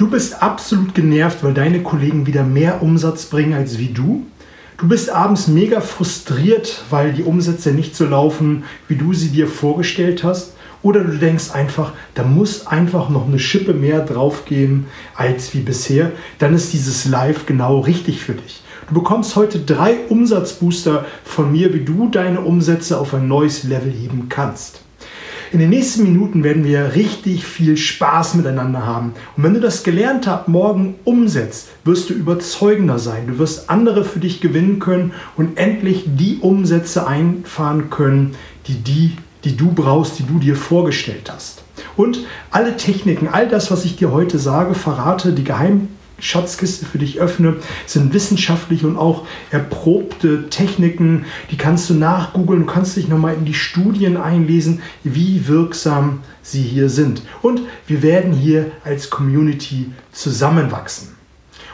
Du bist absolut genervt, weil deine Kollegen wieder mehr Umsatz bringen als wie du. Du bist abends mega frustriert, weil die Umsätze nicht so laufen, wie du sie dir vorgestellt hast. Oder du denkst einfach, da muss einfach noch eine Schippe mehr draufgehen als wie bisher. Dann ist dieses Live genau richtig für dich. Du bekommst heute drei Umsatzbooster von mir, wie du deine Umsätze auf ein neues Level heben kannst. In den nächsten Minuten werden wir richtig viel Spaß miteinander haben. Und wenn du das gelernt hast, morgen umsetzt, wirst du überzeugender sein. Du wirst andere für dich gewinnen können und endlich die Umsätze einfahren können, die, die, die du brauchst, die du dir vorgestellt hast. Und alle Techniken, all das, was ich dir heute sage, verrate, die Geheim Schatzkiste für dich öffne, sind wissenschaftliche und auch erprobte Techniken. Die kannst du nachgoogeln, du kannst dich nochmal in die Studien einlesen, wie wirksam sie hier sind. Und wir werden hier als Community zusammenwachsen.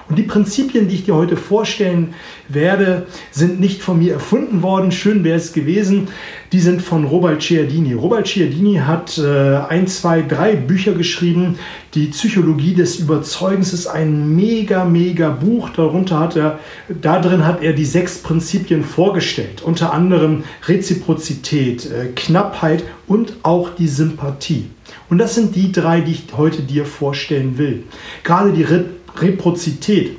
Und die Prinzipien, die ich dir heute vorstellen werde, sind nicht von mir erfunden worden. Schön wäre es gewesen. Die sind von Robert Cialdini. Robert Cialdini hat äh, ein, zwei, drei Bücher geschrieben. Die Psychologie des Überzeugens ist ein mega, mega Buch. Darunter hat er, da drin hat er die sechs Prinzipien vorgestellt. Unter anderem Reziprozität, äh, Knappheit und auch die Sympathie. Und das sind die drei, die ich heute dir vorstellen will. Gerade die Re Reprozität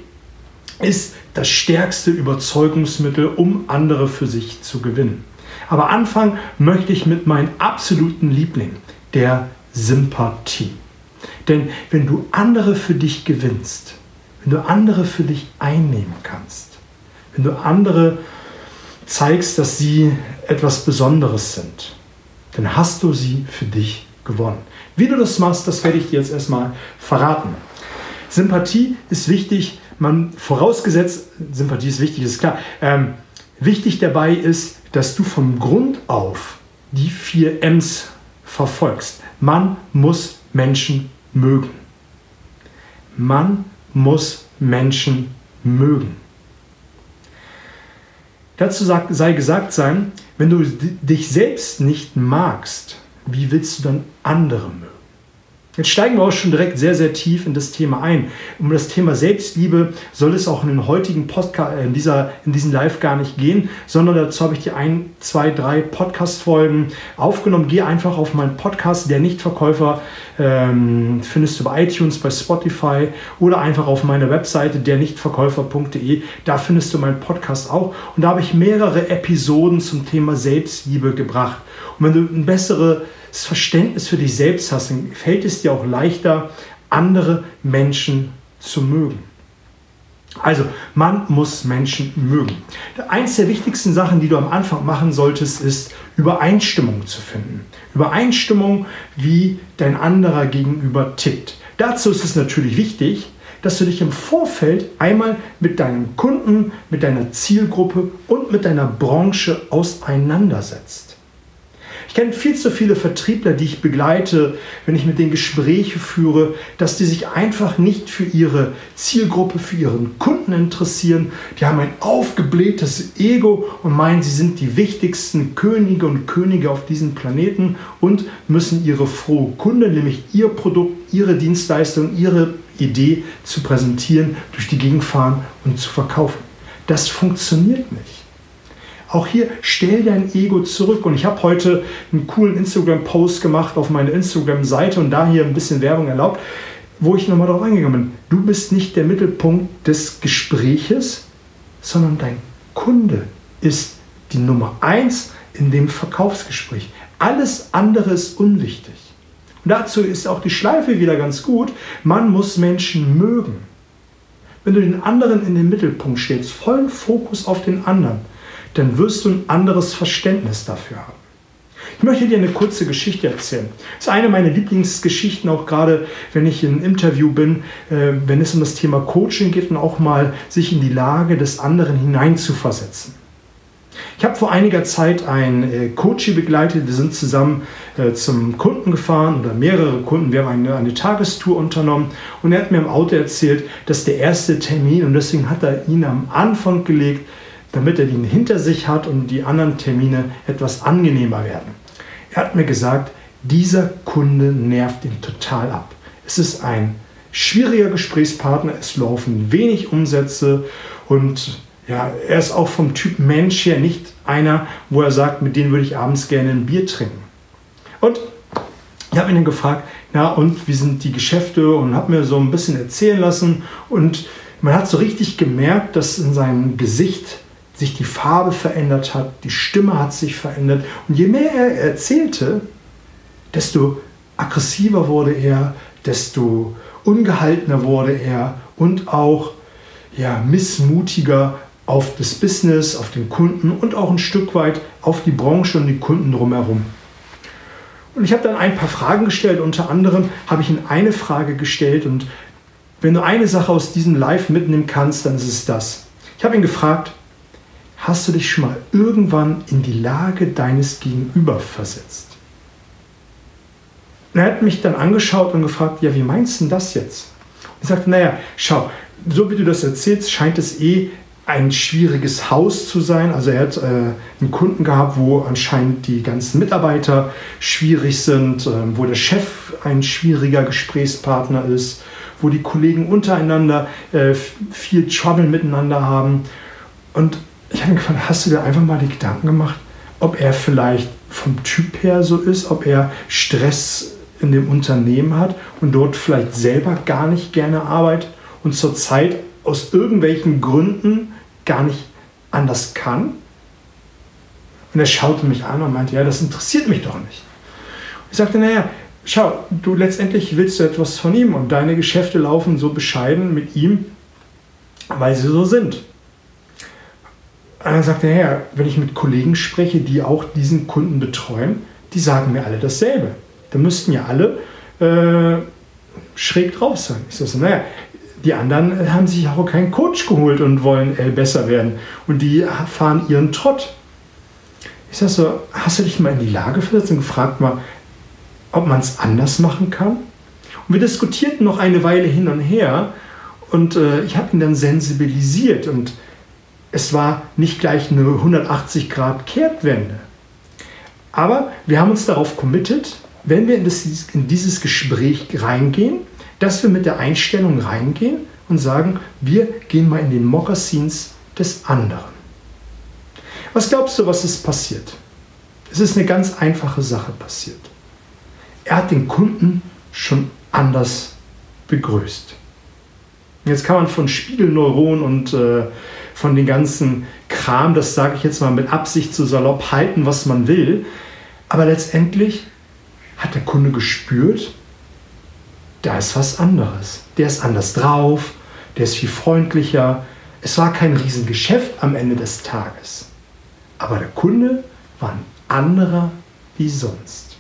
ist das stärkste Überzeugungsmittel, um andere für sich zu gewinnen. Aber anfangen möchte ich mit meinem absoluten Liebling, der Sympathie. Denn wenn du andere für dich gewinnst, wenn du andere für dich einnehmen kannst, wenn du andere zeigst, dass sie etwas Besonderes sind, dann hast du sie für dich gewonnen. Wie du das machst, das werde ich dir jetzt erstmal verraten. Sympathie ist wichtig, man vorausgesetzt, Sympathie ist wichtig, ist klar. Ähm, wichtig dabei ist, dass du von Grund auf die vier M's verfolgst. Man muss Menschen mögen. Man muss Menschen mögen. Dazu sei gesagt sein, wenn du dich selbst nicht magst, wie willst du dann andere mögen? Jetzt steigen wir auch schon direkt sehr, sehr tief in das Thema ein. Um das Thema Selbstliebe soll es auch in den heutigen Podcast, äh, in, dieser, in diesem Live gar nicht gehen, sondern dazu habe ich die ein, zwei, drei Podcast-Folgen aufgenommen. Geh einfach auf meinen Podcast, der Nichtverkäufer, ähm, findest du bei iTunes, bei Spotify oder einfach auf meiner Webseite, der Nichtverkäufer.de. Da findest du meinen Podcast auch. Und da habe ich mehrere Episoden zum Thema Selbstliebe gebracht. Und wenn du eine bessere das Verständnis für dich selbst hast, dann fällt es dir auch leichter, andere Menschen zu mögen. Also, man muss Menschen mögen. Eins der wichtigsten Sachen, die du am Anfang machen solltest, ist Übereinstimmung zu finden. Übereinstimmung, wie dein anderer gegenüber tickt. Dazu ist es natürlich wichtig, dass du dich im Vorfeld einmal mit deinem Kunden, mit deiner Zielgruppe und mit deiner Branche auseinandersetzt. Ich kenne viel zu viele Vertriebler, die ich begleite, wenn ich mit denen Gespräche führe, dass die sich einfach nicht für ihre Zielgruppe, für ihren Kunden interessieren. Die haben ein aufgeblähtes Ego und meinen, sie sind die wichtigsten Könige und Könige auf diesem Planeten und müssen ihre frohe Kunde, nämlich ihr Produkt, ihre Dienstleistung, ihre Idee zu präsentieren, durch die Gegend fahren und zu verkaufen. Das funktioniert nicht. Auch hier stell dein Ego zurück. Und ich habe heute einen coolen Instagram-Post gemacht auf meine Instagram-Seite und da hier ein bisschen Werbung erlaubt, wo ich nochmal darauf eingegangen bin. Du bist nicht der Mittelpunkt des Gespräches, sondern dein Kunde ist die Nummer eins in dem Verkaufsgespräch. Alles andere ist unwichtig. Und dazu ist auch die Schleife wieder ganz gut. Man muss Menschen mögen. Wenn du den anderen in den Mittelpunkt stellst, vollen Fokus auf den anderen, dann wirst du ein anderes Verständnis dafür haben. Ich möchte dir eine kurze Geschichte erzählen. Das ist eine meiner Lieblingsgeschichten, auch gerade wenn ich in einem Interview bin, äh, wenn es um das Thema Coaching geht und auch mal sich in die Lage des anderen hineinzuversetzen. Ich habe vor einiger Zeit einen äh, Coach begleitet, wir sind zusammen äh, zum Kunden gefahren oder mehrere Kunden, wir haben eine, eine Tagestour unternommen und er hat mir im Auto erzählt, dass der erste Termin und deswegen hat er ihn am Anfang gelegt, damit er den hinter sich hat und die anderen Termine etwas angenehmer werden. Er hat mir gesagt, dieser Kunde nervt ihn total ab. Es ist ein schwieriger Gesprächspartner, es laufen wenig Umsätze und ja, er ist auch vom Typ Mensch her nicht einer, wo er sagt, mit dem würde ich abends gerne ein Bier trinken. Und ich habe ihn dann gefragt, na und wie sind die Geschäfte und habe mir so ein bisschen erzählen lassen und man hat so richtig gemerkt, dass in seinem Gesicht sich die Farbe verändert hat, die Stimme hat sich verändert und je mehr er erzählte, desto aggressiver wurde er, desto ungehaltener wurde er und auch ja, missmutiger auf das Business, auf den Kunden und auch ein Stück weit auf die Branche und die Kunden drumherum. Und ich habe dann ein paar Fragen gestellt. Unter anderem habe ich ihm eine Frage gestellt und wenn du eine Sache aus diesem Live mitnehmen kannst, dann ist es das. Ich habe ihn gefragt, hast du dich schon mal irgendwann in die Lage deines Gegenüber versetzt? Und er hat mich dann angeschaut und gefragt, ja, wie meinst du das jetzt? Und ich sagte, naja, schau, so wie du das erzählst, scheint es eh ein schwieriges Haus zu sein. Also er hat äh, einen Kunden gehabt, wo anscheinend die ganzen Mitarbeiter schwierig sind, äh, wo der Chef ein schwieriger Gesprächspartner ist, wo die Kollegen untereinander äh, viel Trouble miteinander haben. Und ich habe gefragt, hast du dir einfach mal die Gedanken gemacht, ob er vielleicht vom Typ her so ist, ob er Stress in dem Unternehmen hat und dort vielleicht selber gar nicht gerne arbeitet und zurzeit aus irgendwelchen Gründen gar nicht anders kann. Und er schaute mich an und meinte, ja, das interessiert mich doch nicht. Ich sagte, naja, schau, du letztendlich willst du etwas von ihm und deine Geschäfte laufen so bescheiden mit ihm, weil sie so sind. Dann sagte er, ja, wenn ich mit Kollegen spreche, die auch diesen Kunden betreuen, die sagen mir alle dasselbe. Da müssten ja alle äh, schräg drauf sein. Ich sage so, naja, die anderen haben sich auch keinen Coach geholt und wollen äh, besser werden. Und die fahren ihren Trott. Ich sage so, hast du dich mal in die Lage versetzt und gefragt mal, ob man es anders machen kann? Und wir diskutierten noch eine Weile hin und her und äh, ich habe ihn dann sensibilisiert und es war nicht gleich eine 180 Grad Kehrtwende. Aber wir haben uns darauf committed, wenn wir in, das, in dieses Gespräch reingehen, dass wir mit der Einstellung reingehen und sagen, wir gehen mal in den Mokassins des anderen. Was glaubst du, was ist passiert? Es ist eine ganz einfache Sache passiert. Er hat den Kunden schon anders begrüßt. Jetzt kann man von Spiegelneuronen und äh, von den ganzen Kram, das sage ich jetzt mal mit Absicht zu salopp, halten, was man will. Aber letztendlich hat der Kunde gespürt, da ist was anderes. Der ist anders drauf, der ist viel freundlicher. Es war kein Riesengeschäft am Ende des Tages. Aber der Kunde war ein anderer wie sonst.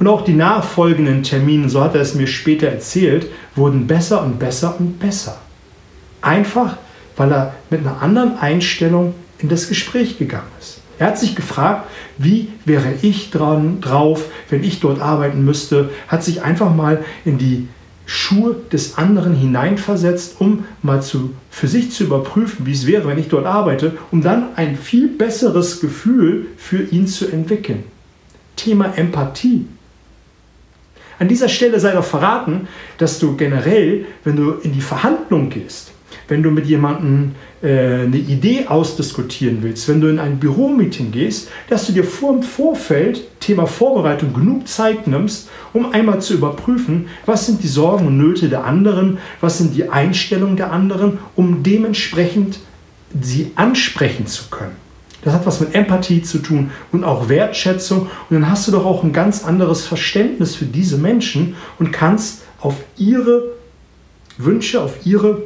Und auch die nachfolgenden Termine, so hat er es mir später erzählt, wurden besser und besser und besser. Einfach, weil er mit einer anderen Einstellung in das Gespräch gegangen ist. Er hat sich gefragt, wie wäre ich dran, drauf, wenn ich dort arbeiten müsste, hat sich einfach mal in die Schuhe des anderen hineinversetzt, um mal zu, für sich zu überprüfen, wie es wäre, wenn ich dort arbeite, um dann ein viel besseres Gefühl für ihn zu entwickeln. Thema Empathie. An dieser Stelle sei doch verraten, dass du generell, wenn du in die Verhandlung gehst, wenn du mit jemandem äh, eine Idee ausdiskutieren willst, wenn du in ein Büromeeting gehst, dass du dir vor dem Vorfeld, Thema Vorbereitung, genug Zeit nimmst, um einmal zu überprüfen, was sind die Sorgen und Nöte der anderen, was sind die Einstellungen der anderen, um dementsprechend sie ansprechen zu können. Das hat was mit Empathie zu tun und auch Wertschätzung. Und dann hast du doch auch ein ganz anderes Verständnis für diese Menschen und kannst auf ihre Wünsche, auf ihre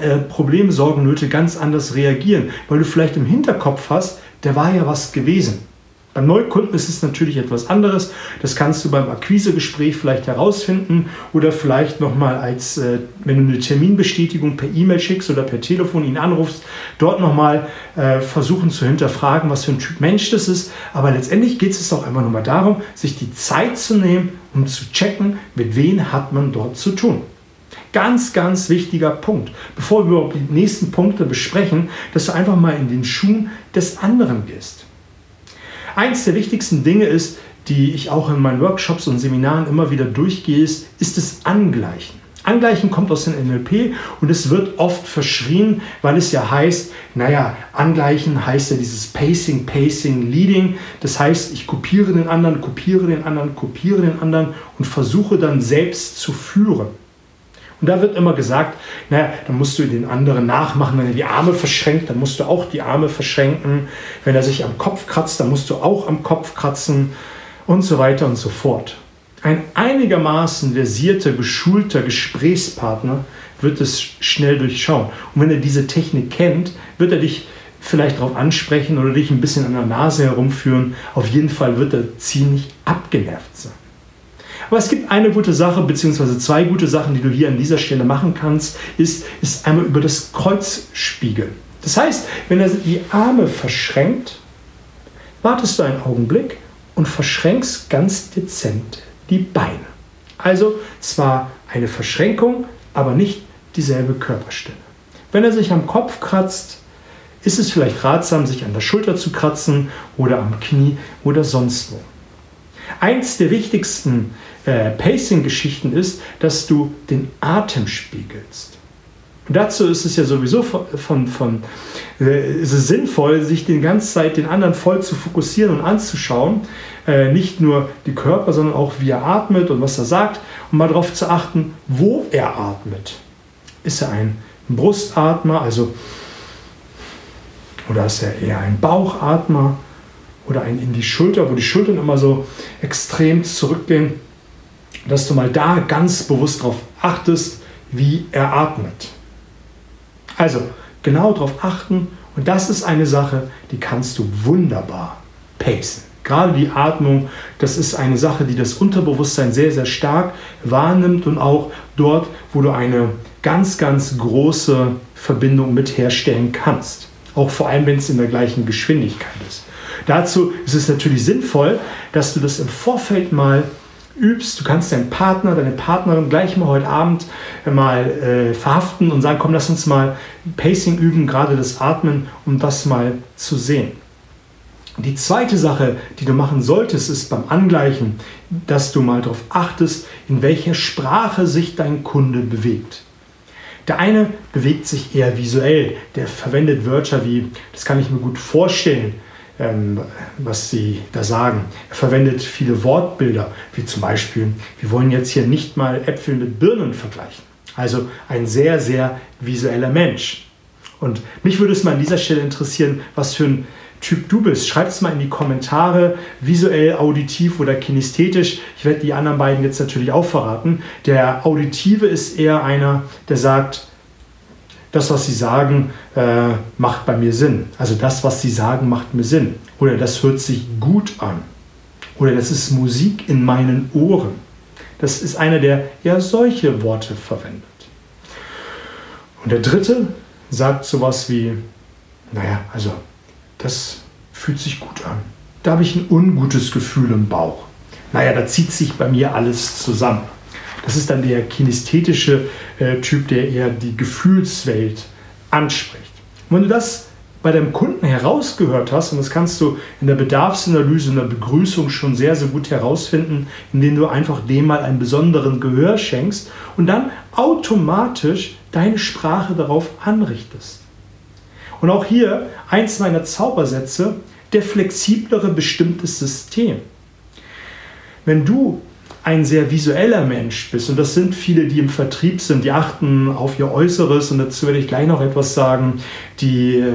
äh, Probleme, Sorgen, Nöte ganz anders reagieren, weil du vielleicht im Hinterkopf hast, der war ja was gewesen. Beim Neukunden ist es natürlich etwas anderes. Das kannst du beim Akquisegespräch vielleicht herausfinden oder vielleicht nochmal als, äh, wenn du eine Terminbestätigung per E-Mail schickst oder per Telefon ihn anrufst, dort nochmal äh, versuchen zu hinterfragen, was für ein Typ Mensch das ist. Aber letztendlich geht es auch einfach nur mal darum, sich die Zeit zu nehmen, um zu checken, mit wem hat man dort zu tun. Ganz, ganz wichtiger Punkt. Bevor wir die nächsten Punkte besprechen, dass du einfach mal in den Schuhen des anderen gehst. Eins der wichtigsten Dinge ist, die ich auch in meinen Workshops und Seminaren immer wieder durchgehe, ist, ist das Angleichen. Angleichen kommt aus dem NLP und es wird oft verschrien, weil es ja heißt, naja, Angleichen heißt ja dieses Pacing, Pacing, Leading. Das heißt, ich kopiere den anderen, kopiere den anderen, kopiere den anderen und versuche dann selbst zu führen. Und da wird immer gesagt, naja, dann musst du den anderen nachmachen, wenn er die Arme verschränkt, dann musst du auch die Arme verschränken. Wenn er sich am Kopf kratzt, dann musst du auch am Kopf kratzen und so weiter und so fort. Ein einigermaßen versierter, geschulter Gesprächspartner wird es schnell durchschauen. Und wenn er diese Technik kennt, wird er dich vielleicht darauf ansprechen oder dich ein bisschen an der Nase herumführen. Auf jeden Fall wird er ziemlich abgenervt sein. Aber es gibt eine gute Sache, beziehungsweise zwei gute Sachen, die du hier an dieser Stelle machen kannst, ist, ist einmal über das Kreuz spiegeln. Das heißt, wenn er die Arme verschränkt, wartest du einen Augenblick und verschränkst ganz dezent die Beine. Also zwar eine Verschränkung, aber nicht dieselbe Körperstelle. Wenn er sich am Kopf kratzt, ist es vielleicht ratsam, sich an der Schulter zu kratzen oder am Knie oder sonst wo. Eins der wichtigsten äh, Pacing-Geschichten ist, dass du den Atem spiegelst. Und dazu ist es ja sowieso von, von, äh, ist es sinnvoll, sich die ganze Zeit den anderen voll zu fokussieren und anzuschauen. Äh, nicht nur die Körper, sondern auch wie er atmet und was er sagt. Und mal darauf zu achten, wo er atmet. Ist er ein Brustatmer, also oder ist er eher ein Bauchatmer oder ein in die Schulter, wo die Schultern immer so extrem zurückgehen, dass du mal da ganz bewusst darauf achtest, wie er atmet. Also genau darauf achten und das ist eine Sache, die kannst du wunderbar pacen. Gerade die Atmung, das ist eine Sache, die das Unterbewusstsein sehr, sehr stark wahrnimmt und auch dort, wo du eine ganz, ganz große Verbindung mit herstellen kannst. Auch vor allem, wenn es in der gleichen Geschwindigkeit ist. Dazu ist es natürlich sinnvoll, dass du das im Vorfeld mal übst. Du kannst deinen Partner, deine Partnerin gleich mal heute Abend mal äh, verhaften und sagen, komm, lass uns mal Pacing üben, gerade das Atmen, um das mal zu sehen. Die zweite Sache, die du machen solltest, ist beim Angleichen, dass du mal darauf achtest, in welcher Sprache sich dein Kunde bewegt. Der eine bewegt sich eher visuell, der verwendet Wörter wie, das kann ich mir gut vorstellen, was sie da sagen. Er verwendet viele Wortbilder, wie zum Beispiel, wir wollen jetzt hier nicht mal Äpfel mit Birnen vergleichen. Also ein sehr, sehr visueller Mensch. Und mich würde es mal an dieser Stelle interessieren, was für ein Typ du bist. Schreib es mal in die Kommentare, visuell, auditiv oder kinesthetisch. Ich werde die anderen beiden jetzt natürlich auch verraten. Der Auditive ist eher einer, der sagt, das, was sie sagen, äh, macht bei mir Sinn. Also das, was sie sagen, macht mir Sinn. Oder das hört sich gut an. Oder das ist Musik in meinen Ohren. Das ist einer, der eher solche Worte verwendet. Und der dritte sagt sowas wie, naja, also das fühlt sich gut an. Da habe ich ein ungutes Gefühl im Bauch. Naja, da zieht sich bei mir alles zusammen. Das ist dann der kinesthetische äh, Typ, der eher die Gefühlswelt anspricht. Wenn du das bei deinem Kunden herausgehört hast, und das kannst du in der Bedarfsanalyse, in der Begrüßung schon sehr, sehr gut herausfinden, indem du einfach dem mal einen besonderen Gehör schenkst und dann automatisch deine Sprache darauf anrichtest. Und auch hier eins meiner Zaubersätze, der flexiblere bestimmtes System. Wenn du ein sehr visueller Mensch bist, und das sind viele, die im Vertrieb sind, die achten auf ihr Äußeres, und dazu werde ich gleich noch etwas sagen, die äh,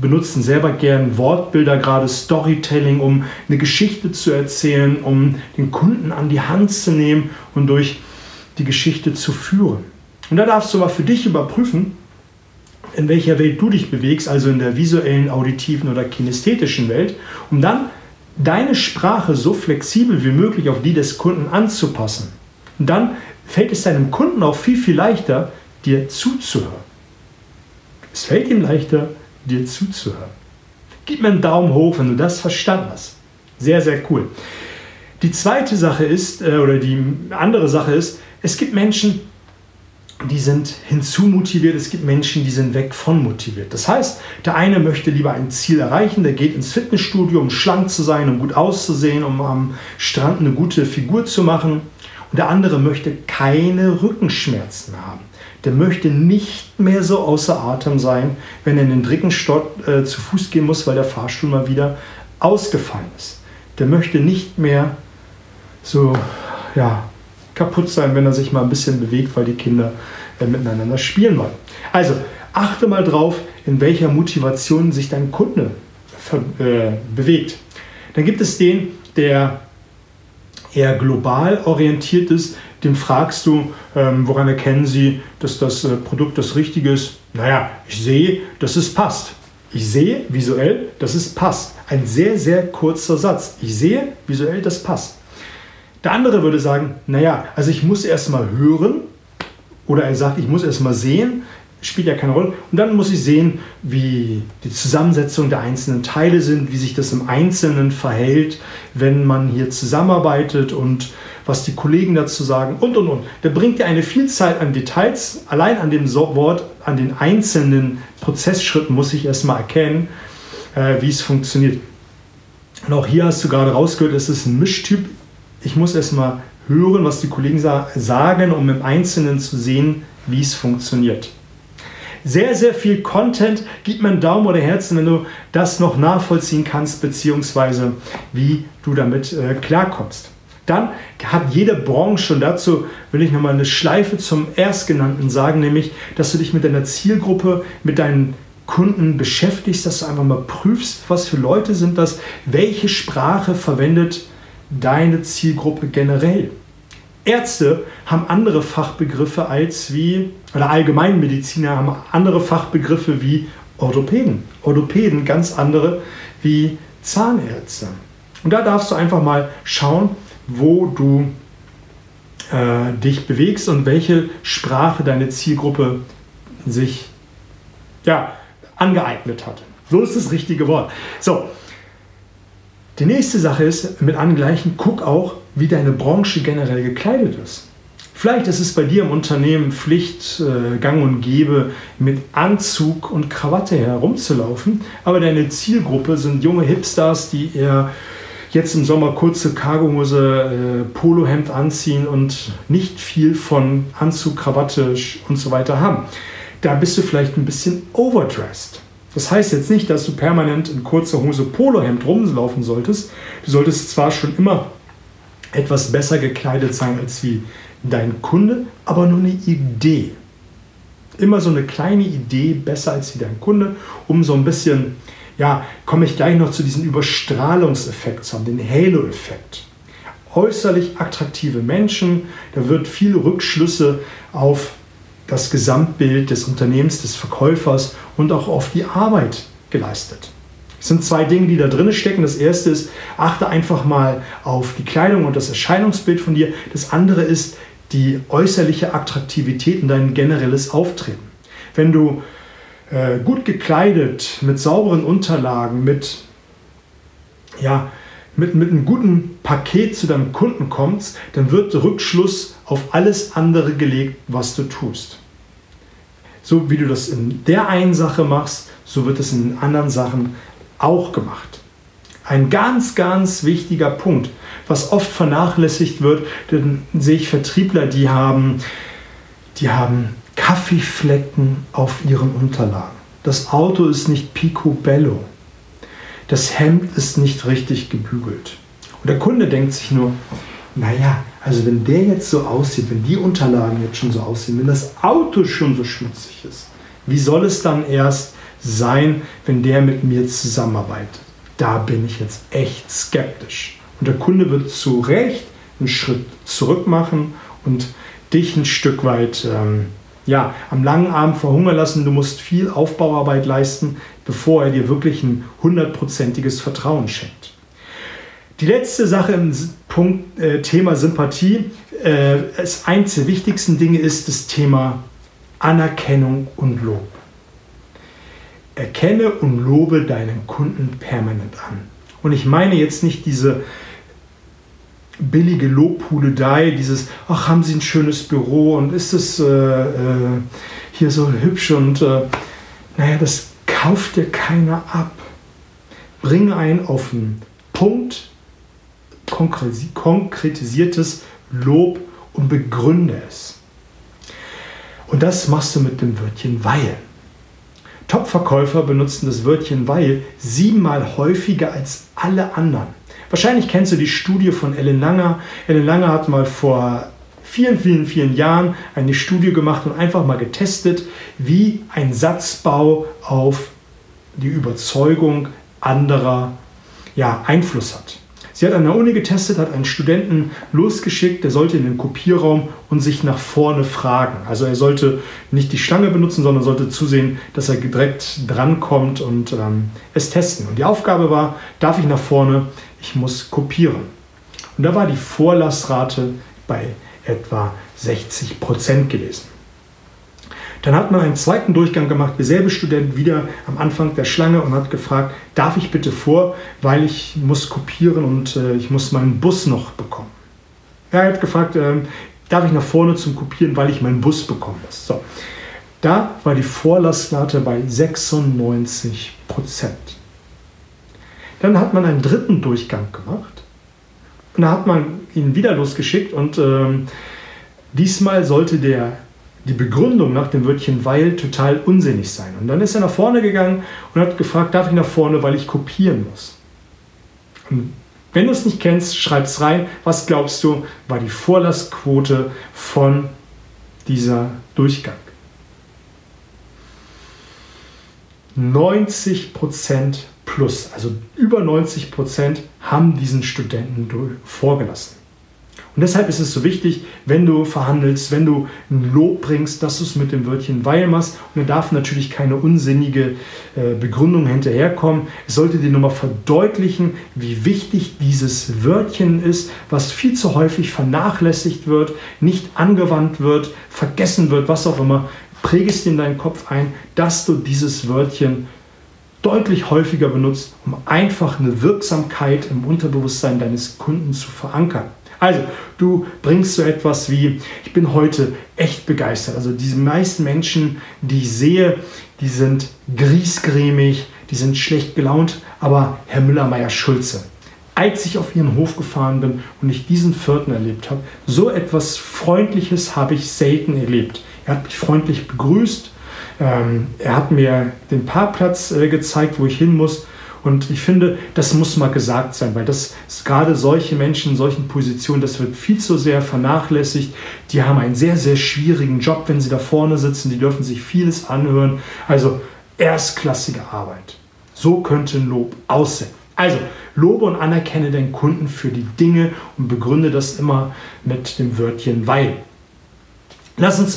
benutzen selber gern Wortbilder, gerade Storytelling, um eine Geschichte zu erzählen, um den Kunden an die Hand zu nehmen und durch die Geschichte zu führen. Und da darfst du mal für dich überprüfen, in welcher Welt du dich bewegst, also in der visuellen, auditiven oder kinästhetischen Welt, um dann deine Sprache so flexibel wie möglich auf die des Kunden anzupassen. Dann fällt es deinem Kunden auch viel, viel leichter, dir zuzuhören. Es fällt ihm leichter, dir zuzuhören. Gib mir einen Daumen hoch, wenn du das verstanden hast. Sehr, sehr cool. Die zweite Sache ist, äh, oder die andere Sache ist, es gibt Menschen, die sind hinzumotiviert, es gibt Menschen, die sind weg von motiviert. Das heißt, der eine möchte lieber ein Ziel erreichen, der geht ins Fitnessstudio, um schlank zu sein, um gut auszusehen, um am Strand eine gute Figur zu machen. Und der andere möchte keine Rückenschmerzen haben. Der möchte nicht mehr so außer Atem sein, wenn er in den Drickenstock äh, zu Fuß gehen muss, weil der Fahrstuhl mal wieder ausgefallen ist. Der möchte nicht mehr so ja, kaputt sein, wenn er sich mal ein bisschen bewegt, weil die Kinder äh, miteinander spielen wollen. Also achte mal drauf, in welcher Motivation sich dein Kunde äh, bewegt. Dann gibt es den, der eher global orientiert ist, dem fragst du, ähm, woran erkennen Sie, dass das äh, Produkt das Richtige ist? Naja, ich sehe, dass es passt. Ich sehe visuell, dass es passt. Ein sehr, sehr kurzer Satz. Ich sehe visuell, das passt. Der andere würde sagen, naja, also ich muss erst mal hören oder er sagt, ich muss erst mal sehen, spielt ja keine Rolle. Und dann muss ich sehen, wie die Zusammensetzung der einzelnen Teile sind, wie sich das im Einzelnen verhält, wenn man hier zusammenarbeitet und was die Kollegen dazu sagen und und und. Der bringt ja eine Vielzahl an Details. Allein an dem Wort, an den einzelnen Prozessschritten muss ich erstmal erkennen, äh, wie es funktioniert. Und auch hier hast du gerade rausgehört, es ist ein Mischtyp ich muss erstmal hören, was die Kollegen sagen, um im Einzelnen zu sehen, wie es funktioniert. Sehr, sehr viel Content. Gib mir einen Daumen oder Herzen, wenn du das noch nachvollziehen kannst, beziehungsweise wie du damit äh, klarkommst. Dann hat jede Branche, und dazu will ich nochmal eine Schleife zum Erstgenannten sagen, nämlich, dass du dich mit deiner Zielgruppe, mit deinen Kunden beschäftigst, dass du einfach mal prüfst, was für Leute sind das, welche Sprache verwendet deine Zielgruppe generell. Ärzte haben andere Fachbegriffe als wie, oder Allgemeinmediziner haben andere Fachbegriffe wie Orthopäden. Orthopäden ganz andere wie Zahnärzte. Und da darfst du einfach mal schauen, wo du äh, dich bewegst und welche Sprache deine Zielgruppe sich ja, angeeignet hat. So ist das richtige Wort. So, die nächste Sache ist, mit Angleichen, guck auch, wie deine Branche generell gekleidet ist. Vielleicht ist es bei dir im Unternehmen Pflicht, äh, gang und gäbe, mit Anzug und Krawatte herumzulaufen, aber deine Zielgruppe sind junge Hipsters, die eher jetzt im Sommer kurze Cargohose, äh, Polohemd anziehen und nicht viel von Anzug, Krawatte und so weiter haben. Da bist du vielleicht ein bisschen overdressed. Das heißt jetzt nicht, dass du permanent in kurzer Hose Polohemd rumlaufen solltest. Du solltest zwar schon immer etwas besser gekleidet sein als wie dein Kunde, aber nur eine Idee. Immer so eine kleine Idee besser als wie dein Kunde, um so ein bisschen, ja, komme ich gleich noch zu diesem Überstrahlungseffekt zu haben, den Halo-Effekt. Äußerlich attraktive Menschen, da wird viel Rückschlüsse auf das Gesamtbild des Unternehmens, des Verkäufers und auch auf die Arbeit geleistet. Es sind zwei Dinge, die da drin stecken. Das erste ist, achte einfach mal auf die Kleidung und das Erscheinungsbild von dir. Das andere ist die äußerliche Attraktivität und dein generelles Auftreten. Wenn du äh, gut gekleidet, mit sauberen Unterlagen, mit, ja, mit, mit einem guten Paket zu deinem Kunden kommst, dann wird Rückschluss auf alles andere gelegt, was du tust. So wie du das in der einen Sache machst, so wird es in anderen Sachen auch gemacht. Ein ganz, ganz wichtiger Punkt, was oft vernachlässigt wird, dann sehe ich Vertriebler, die haben, die haben Kaffeeflecken auf ihren Unterlagen. Das Auto ist nicht picobello. Das Hemd ist nicht richtig gebügelt. Und der Kunde denkt sich nur, naja, also wenn der jetzt so aussieht, wenn die Unterlagen jetzt schon so aussehen, wenn das Auto schon so schmutzig ist, wie soll es dann erst sein, wenn der mit mir zusammenarbeitet? Da bin ich jetzt echt skeptisch. Und der Kunde wird zu Recht einen Schritt zurück machen und dich ein Stück weit ähm, ja, am langen Arm verhungern lassen. Du musst viel Aufbauarbeit leisten, bevor er dir wirklich ein hundertprozentiges Vertrauen schenkt. Die letzte Sache im Punkt, äh, Thema Sympathie, äh, das eins der wichtigsten Dinge ist das Thema Anerkennung und Lob. Erkenne und lobe deinen Kunden permanent an. Und ich meine jetzt nicht diese billige Lobhudelei, dieses, ach, haben Sie ein schönes Büro und ist es äh, äh, hier so hübsch und äh, naja, das kauft dir keiner ab. Bring ein auf den Punkt konkretisiertes Lob und begründe es. Und das machst du mit dem Wörtchen weil. Top-Verkäufer benutzen das Wörtchen weil siebenmal häufiger als alle anderen. Wahrscheinlich kennst du die Studie von Ellen Langer. Ellen Langer hat mal vor vielen, vielen, vielen Jahren eine Studie gemacht und einfach mal getestet, wie ein Satzbau auf die Überzeugung anderer ja, Einfluss hat. Sie hat an der Uni getestet, hat einen Studenten losgeschickt, der sollte in den Kopierraum und sich nach vorne fragen. Also er sollte nicht die Schlange benutzen, sondern sollte zusehen, dass er direkt drankommt und ähm, es testen. Und die Aufgabe war, darf ich nach vorne, ich muss kopieren. Und da war die Vorlassrate bei etwa 60 Prozent gewesen. Dann hat man einen zweiten Durchgang gemacht, derselbe Student wieder am Anfang der Schlange und hat gefragt, darf ich bitte vor, weil ich muss kopieren und äh, ich muss meinen Bus noch bekommen. Er hat gefragt, äh, darf ich nach vorne zum Kopieren, weil ich meinen Bus bekommen muss. So. Da war die Vorlassrate bei 96 Prozent. Dann hat man einen dritten Durchgang gemacht und da hat man ihn wieder losgeschickt und äh, diesmal sollte der die Begründung nach dem Wörtchen weil total unsinnig sein. Und dann ist er nach vorne gegangen und hat gefragt, darf ich nach vorne, weil ich kopieren muss. Und wenn du es nicht kennst, schreib es rein. Was glaubst du, war die Vorlassquote von dieser Durchgang? 90% plus, also über 90% haben diesen Studenten vorgelassen. Und deshalb ist es so wichtig, wenn du verhandelst, wenn du ein Lob bringst, dass du es mit dem Wörtchen weil machst. Und da darf natürlich keine unsinnige äh, Begründung hinterherkommen. Es sollte dir nochmal verdeutlichen, wie wichtig dieses Wörtchen ist, was viel zu häufig vernachlässigt wird, nicht angewandt wird, vergessen wird, was auch immer. Präge es dir in deinen Kopf ein, dass du dieses Wörtchen deutlich häufiger benutzt, um einfach eine Wirksamkeit im Unterbewusstsein deines Kunden zu verankern. Also, du bringst so etwas wie, ich bin heute echt begeistert. Also diese meisten Menschen, die ich sehe, die sind griesgrämig, die sind schlecht gelaunt, aber Herr Müller-Meyer-Schulze, als ich auf ihren Hof gefahren bin und ich diesen Vierten erlebt habe, so etwas Freundliches habe ich selten erlebt. Er hat mich freundlich begrüßt, ähm, er hat mir den Parkplatz äh, gezeigt, wo ich hin muss und ich finde, das muss mal gesagt sein, weil das gerade solche Menschen in solchen Positionen, das wird viel zu sehr vernachlässigt. Die haben einen sehr, sehr schwierigen Job, wenn sie da vorne sitzen. Die dürfen sich vieles anhören. Also erstklassige Arbeit. So könnte ein Lob aussehen. Also, lobe und anerkenne deinen Kunden für die Dinge und begründe das immer mit dem Wörtchen weil. Lass uns mal